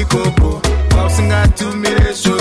ikoko kwausingatumire zvo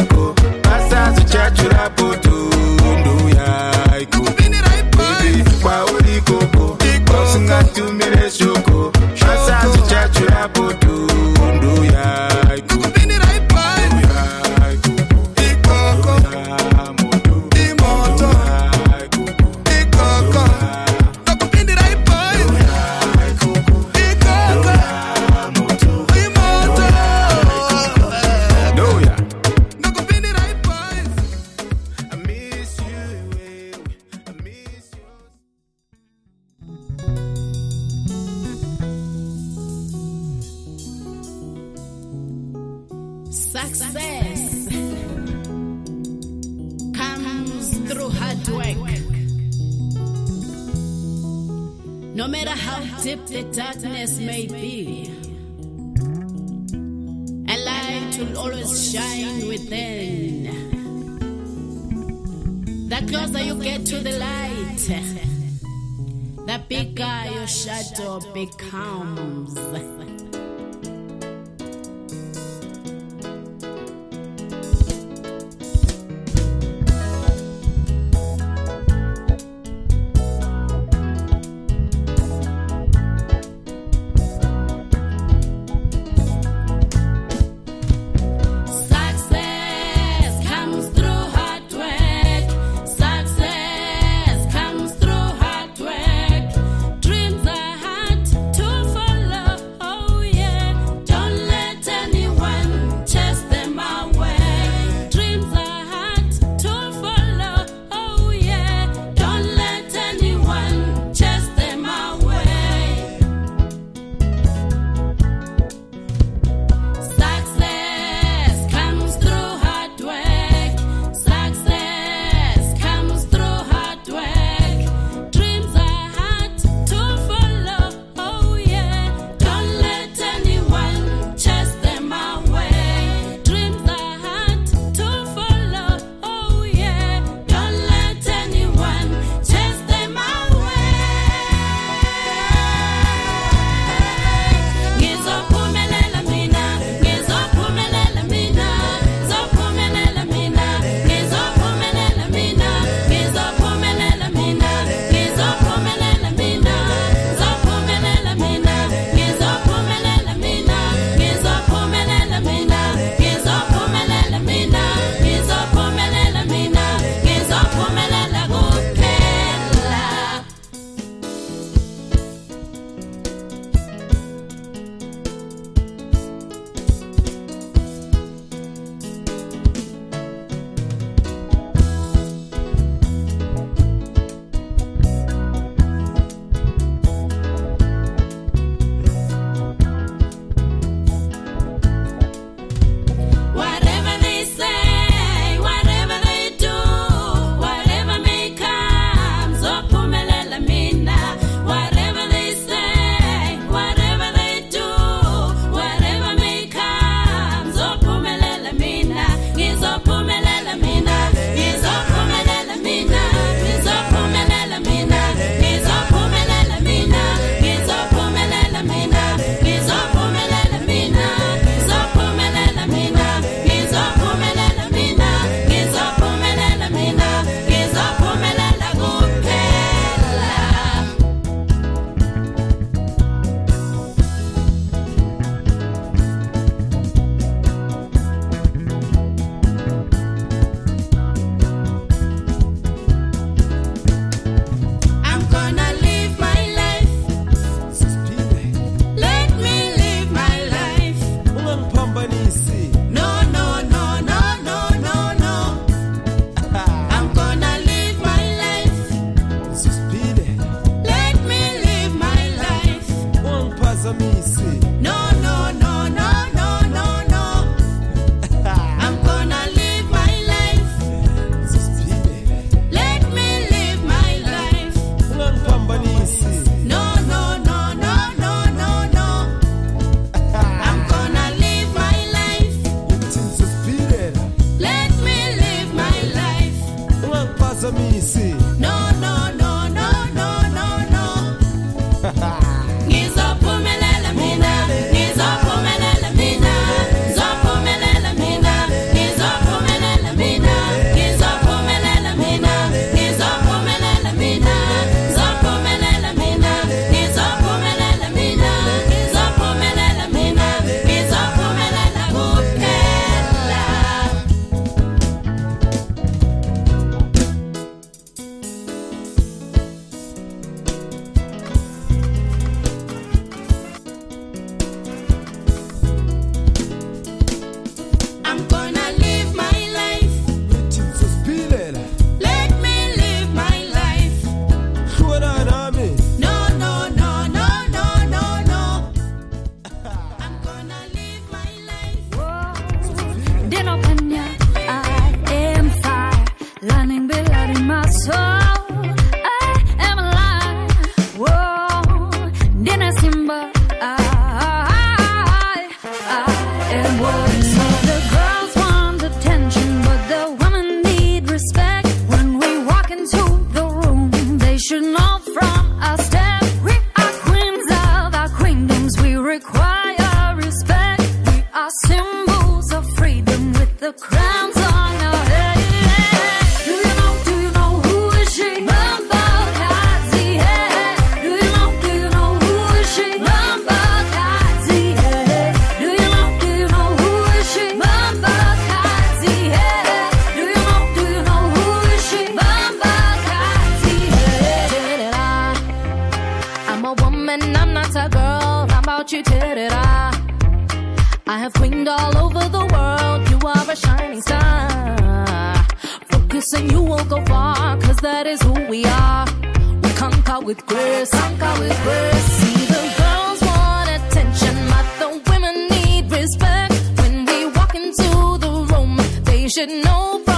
you should know.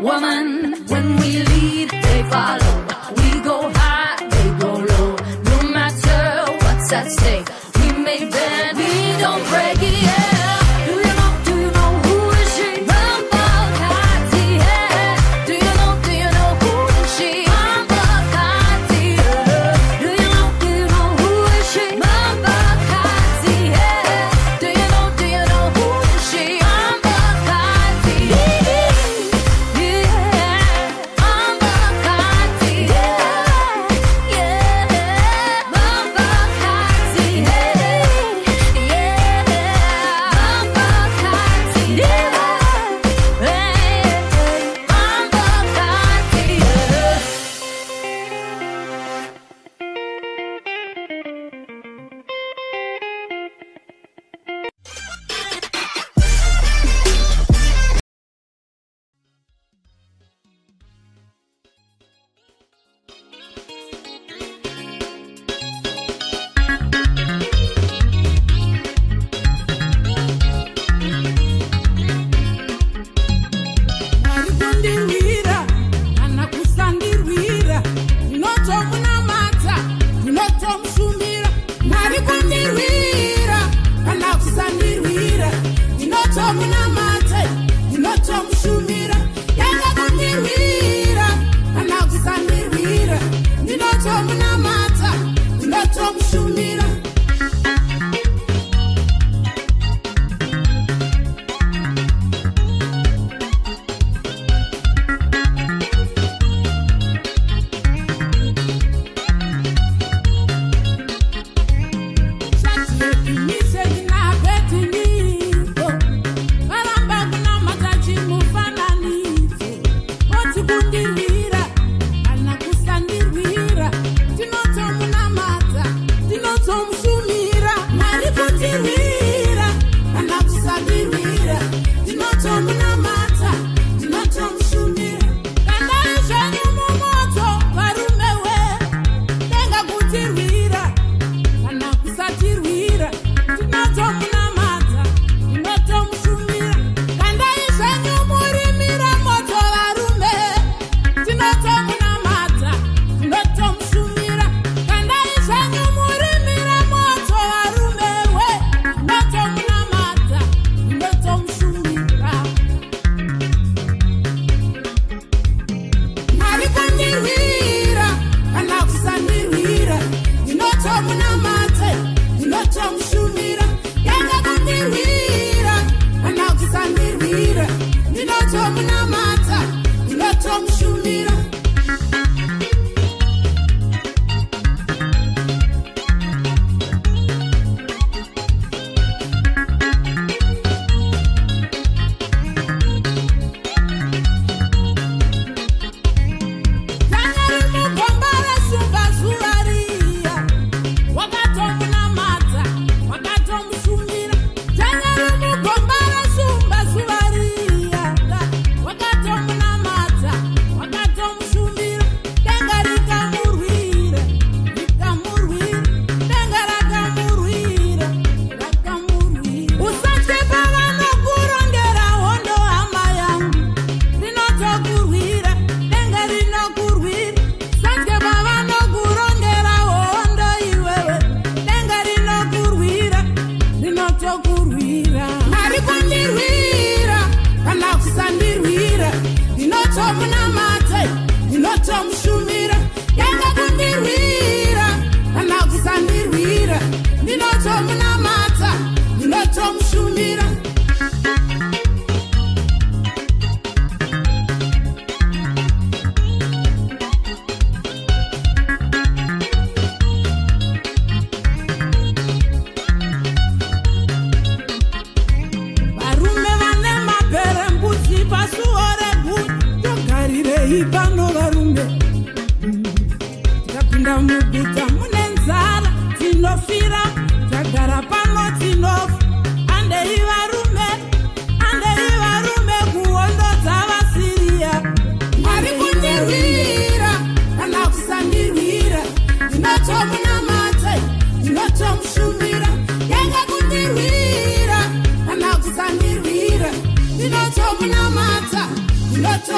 woman. When we lead, they follow. We go high, they go low. No matter what's at stake, we may bend, we don't break.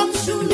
Ndinotomushumira mwari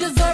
deserve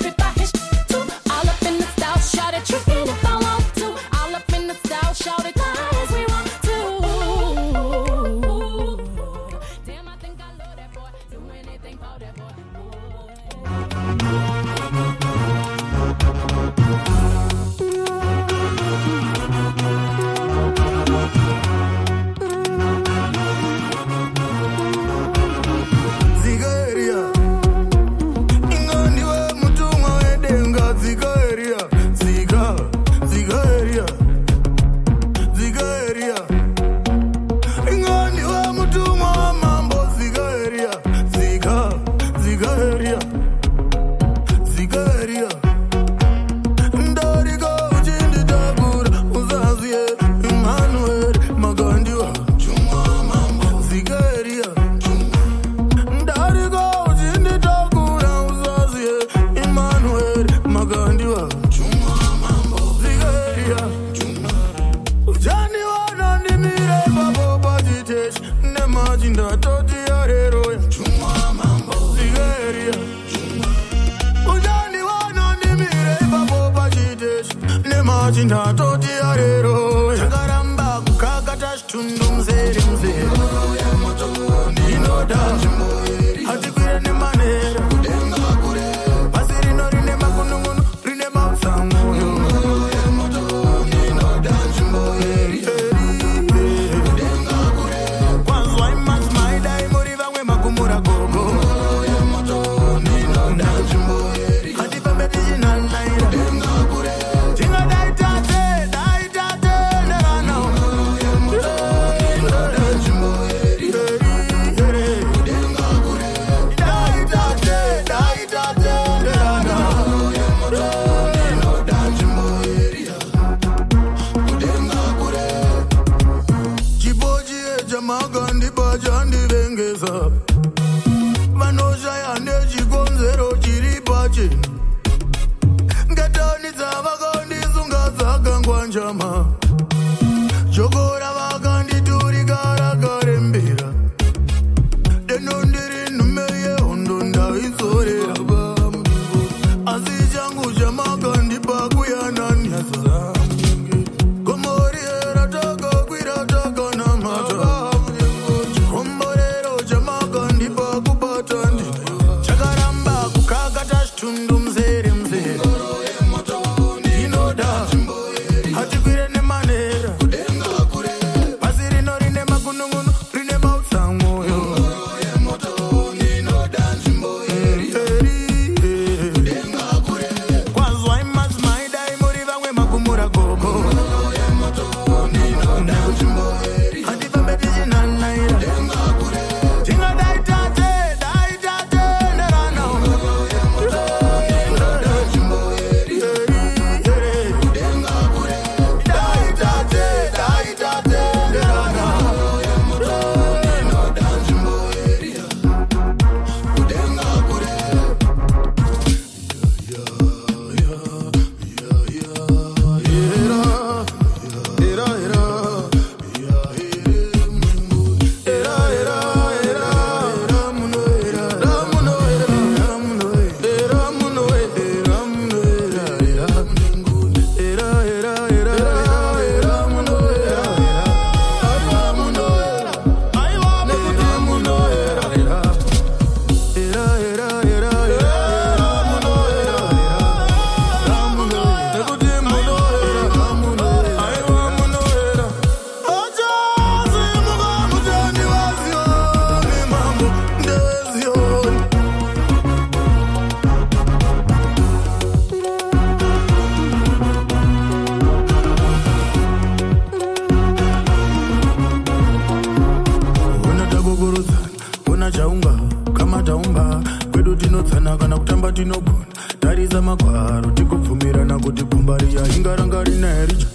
tamakwaro tikubvumirana kuti gumba riya ingaranga rinaye richo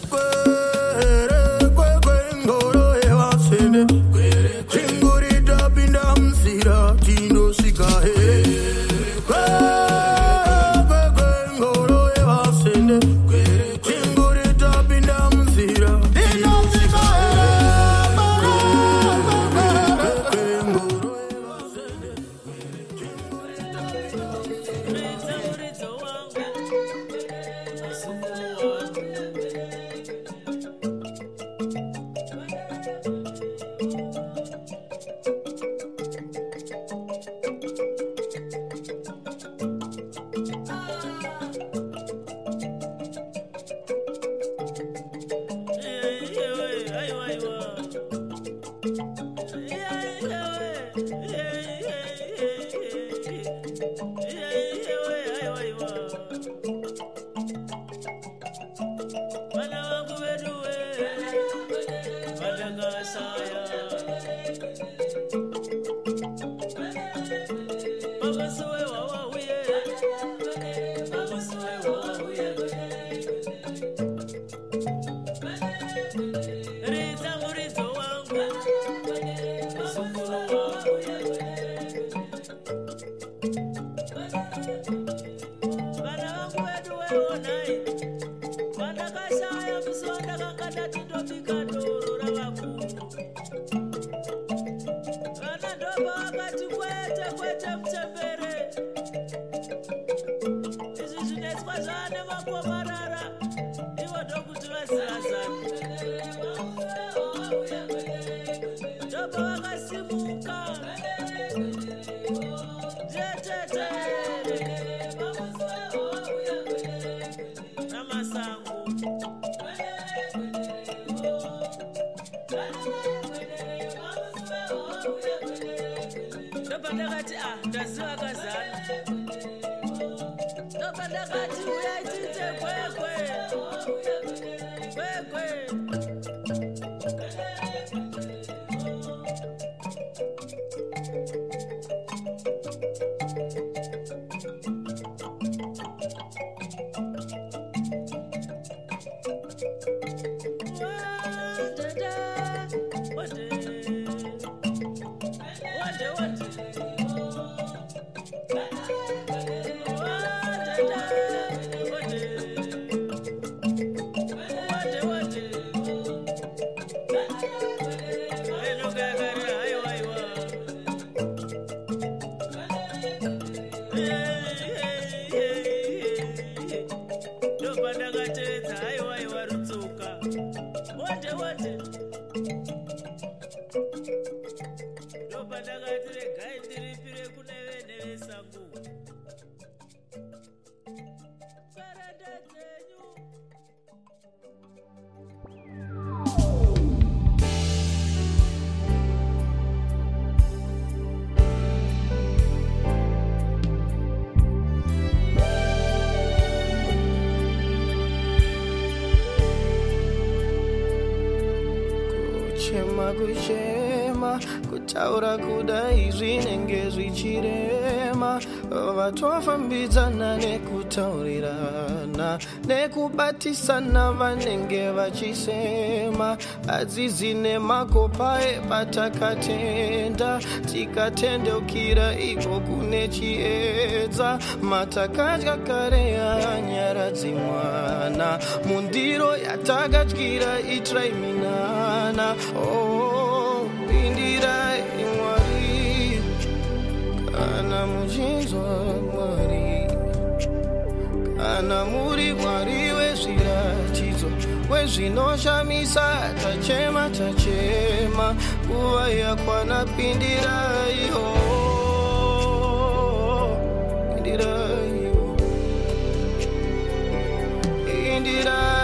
Ndopa uyai tiite kwekwe kwekwe ndopandakateedza kutaura kudai zvinenge zvichirema. Vatofambidzana nekutaurirana nekubatisana vanenge vachisema. Adzizi nemakopae patakatenda tikatendeukira iko kune chiedza. Matakadya kare yanyaradzi mwana mundiro yatakadyira itirai minana. Oh, muchinzwa mwari kana muri mwari wezviratidzo wezvinoshamisa tachema tachema. Nguva yakwana pindiraiho pindiraiho pindiraiho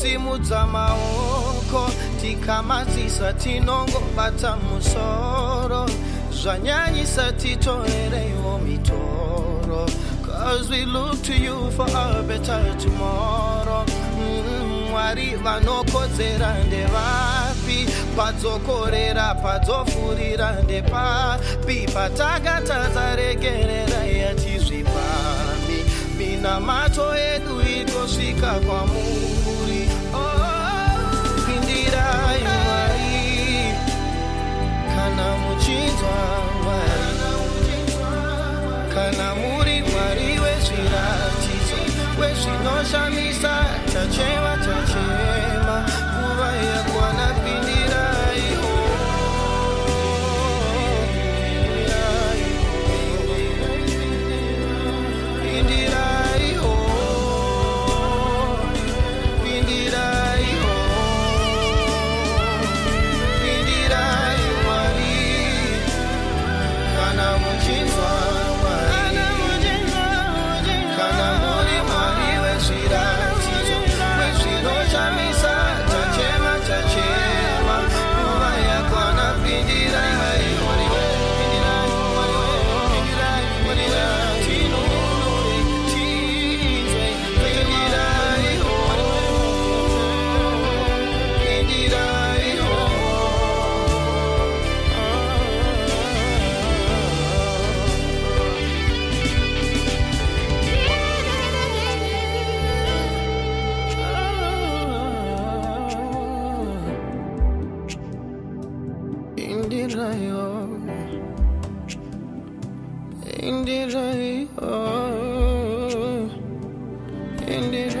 tinosimudza maoko tikamadzisa tinongobata musoro. Zvanyanyisa titorereiwo mitoro cause we look to you for a better tomorrow Mm, mwari vanokodzera ndevapi? Padzokorera padzofurira ndepapi? Patakatadza regerera yatizvipambi minamato edu itosvika kwamuri Indirayo.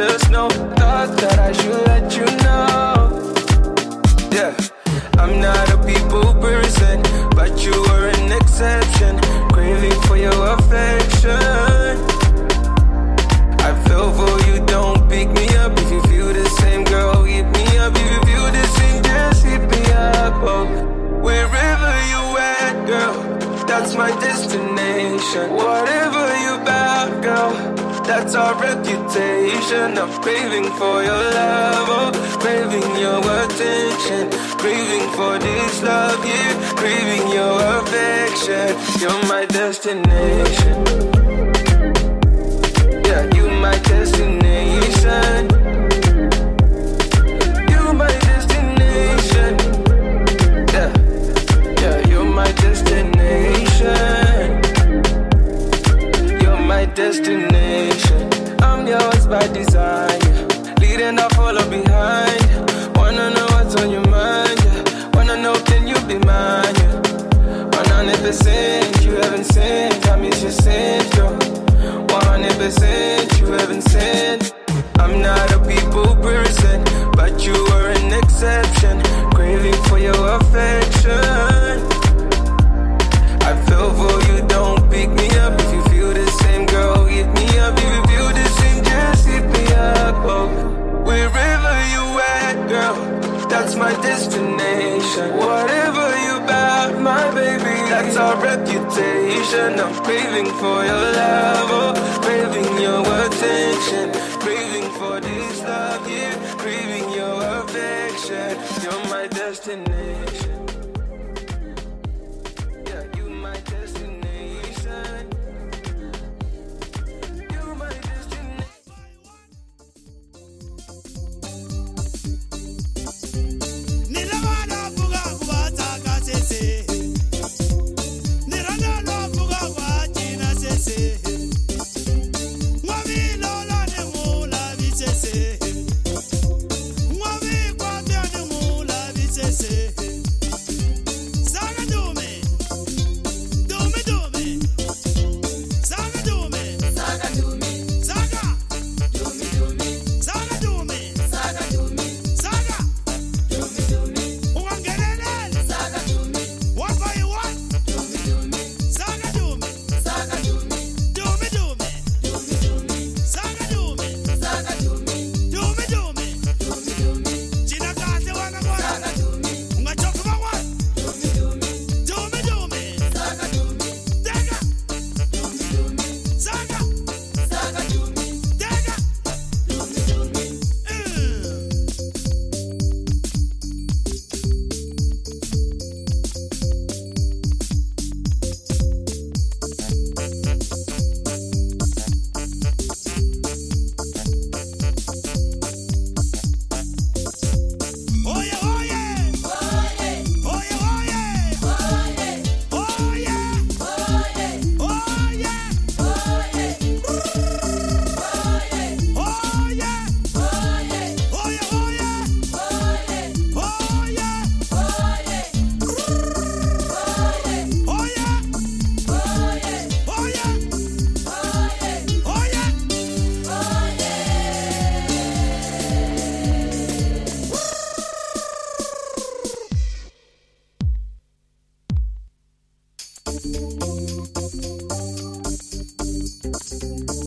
just know. Thought that I should let you know. Yeah, I'm not a people person, but you were an exception. Craving for your affection. I fell for you, don't pick me up. If you feel the same, girl, hit me up. If you feel the same, just hit me up. Oh, wherever you at, girl, that's my destination. What it's our reputation. I'm craving for your love, oh, craving your attention, craving for this love here, craving your affection. You're my destination. 100% you haven't sent. I miss your scent, yo. 100% you haven't sent. I'm not a people person, but you are an exception. Craving for your affection. Our reputation. I'm craving for your love, oh, craving your attention, craving for this love, yeah, craving your affection. You're my destination.